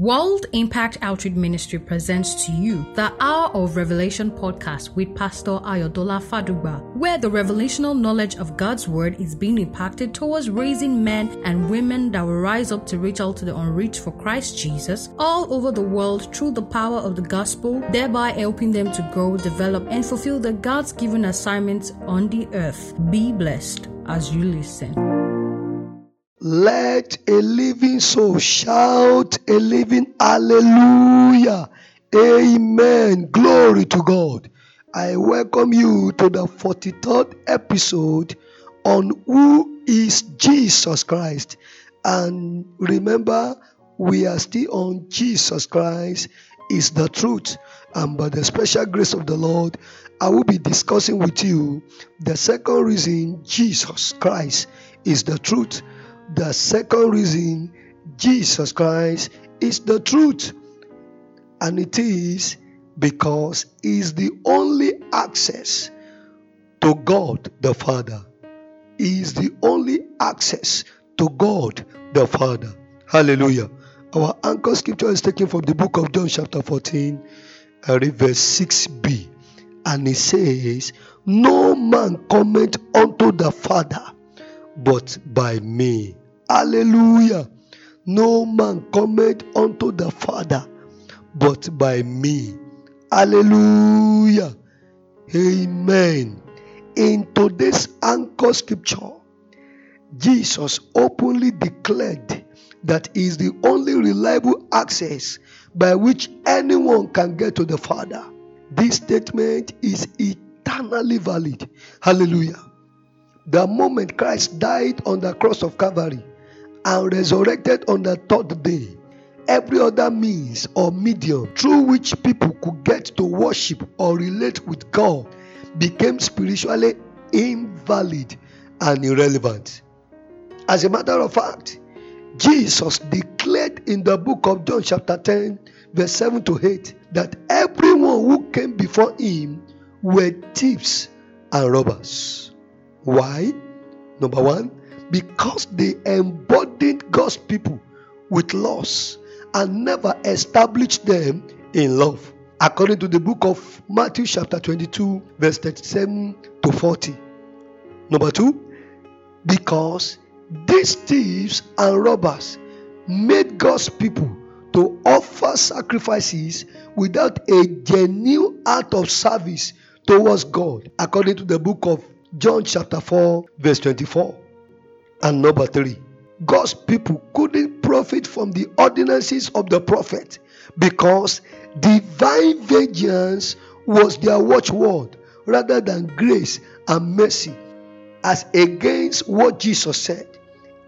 World Impact Outreach Ministry presents to you the Hour of Revelation podcast with Pastor Ayodola Faduba, where the revelational knowledge of God's Word is being impacted towards raising men and women that will rise up to reach out to the unreached for Christ Jesus all over the world through the power of the gospel, thereby helping them to grow, develop, and fulfill the God's given assignments on the earth. Be blessed as you listen. Let a living soul shout a living hallelujah. Amen. Glory to God. I welcome you to the 43rd episode on who is Jesus Christ. And remember, we are still on Jesus Christ is the truth. And by the special grace of the Lord, I will be discussing with you the second reason Jesus Christ is the truth. The second reason Jesus Christ is the truth. And it is because He is the only access to God the Father. He is the only access to God the Father. Hallelujah. Our anchor scripture is taken from the book of John, chapter 14, uh, verse 6b. And it says, No man cometh unto the Father but by me. Hallelujah. No man cometh unto the Father but by me. Hallelujah. Amen. In today's anchor scripture, Jesus openly declared that is the only reliable access by which anyone can get to the Father. This statement is eternally valid. Hallelujah. The moment Christ died on the cross of Calvary and resurrected on the third day, every other means or medium through which people could get to worship or relate with God became spiritually invalid and irrelevant. As a matter of fact, Jesus declared in the book of John, chapter 10, verse 7 to 8, that everyone who came before him were thieves and robbers. Why? Number one, because they embodied God's people with laws and never established them in love. According to the book of Matthew, chapter 22, verse 37 to 40. Number two, because these thieves and robbers made God's people to offer sacrifices without a genuine act of service towards God, according to the book of John, chapter 4, verse 24. And number three, God's people couldn't profit from the ordinances of the prophet because divine vengeance was their watchword rather than grace and mercy, as against what Jesus said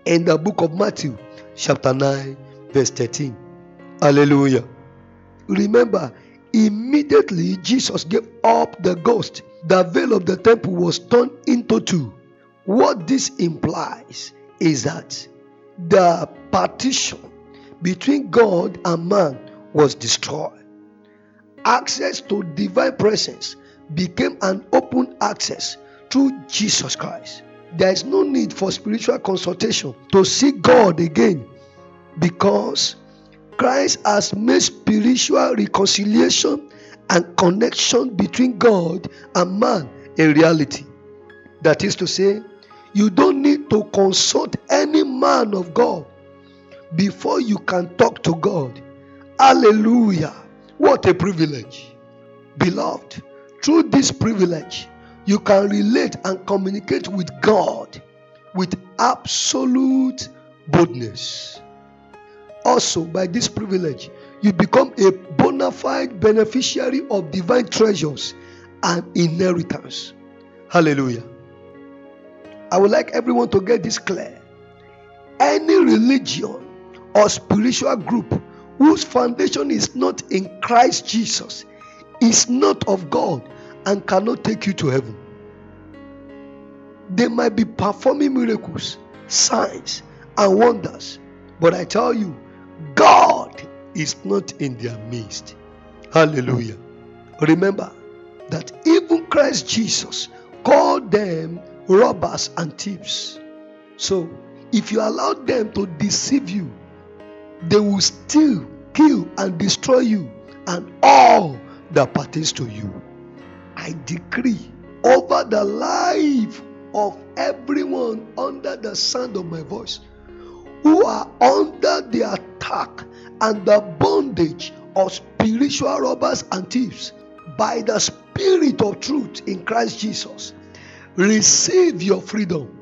in the book of Matthew, chapter 9, verse 13. Hallelujah. Remember, immediately Jesus gave up the ghost, the veil of the temple was torn into two. What this implies is that the partition between God and man was destroyed. Access to divine presence became an open access through Jesus Christ. There is no need for spiritual consultation to seek God again because Christ has made spiritual reconciliation and connection between God and man a reality. That is to say, you don't need to consult any man of God before you can talk to God. Hallelujah. What a privilege. Beloved, through this privilege, you can relate and communicate with God with absolute boldness. Also, by this privilege, you become a bona fide beneficiary of divine treasures and inheritance. Hallelujah. I would like everyone to get this clear. Any religion or spiritual group whose foundation is not in Christ Jesus is not of God and cannot take you to heaven. They might be performing miracles, signs, and wonders, but I tell you, God is not in their midst. Hallelujah. Remember that even Christ Jesus called them robbers and thieves. So, if you allow them to deceive you, they will steal kill, and destroy you and all that pertains to you. I decree over the life of everyone under the sound of my voice who are under the attack and the bondage of spiritual robbers and thieves by the spirit of truth in Christ Jesus. Receive your freedom.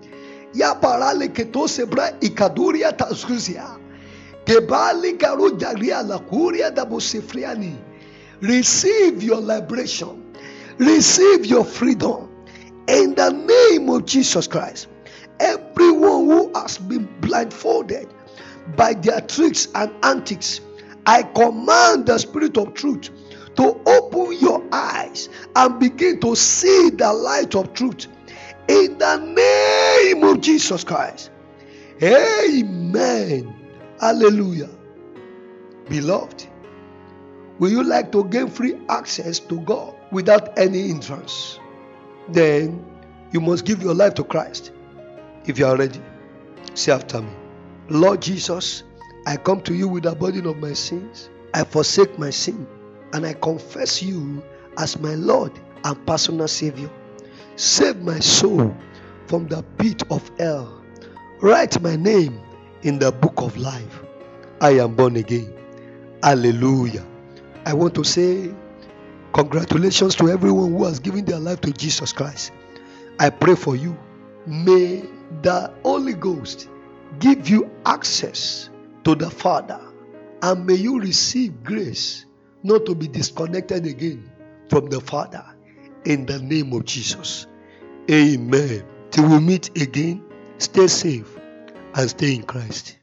Ya parale que to sebra ikaduria tazuzia. Gebali garu jaria la curia da bosefriani. Receive your liberation. Receive your freedom. In the name of Jesus Christ. Who has been blindfolded by their tricks and antics, I command the spirit of truth to open your eyes and begin to see the light of truth in the name of Jesus Christ. Amen. Hallelujah. Beloved, will you like to gain free access to God without any entrance? Then you must give your life to Christ. If you are ready, say after me Lord Jesus, I come to you with the burden of my sins. I forsake my sin and I confess you as my Lord and personal Savior. Save my soul from the pit of hell. Write my name in the book of life. I am born again. Hallelujah. I want to say congratulations to everyone who has given their life to Jesus Christ. I pray for you. May the Holy Ghost give you access to the Father and may you receive grace not to be disconnected again from the Father in the name of Jesus. Amen. Till we meet again, stay safe and stay in Christ.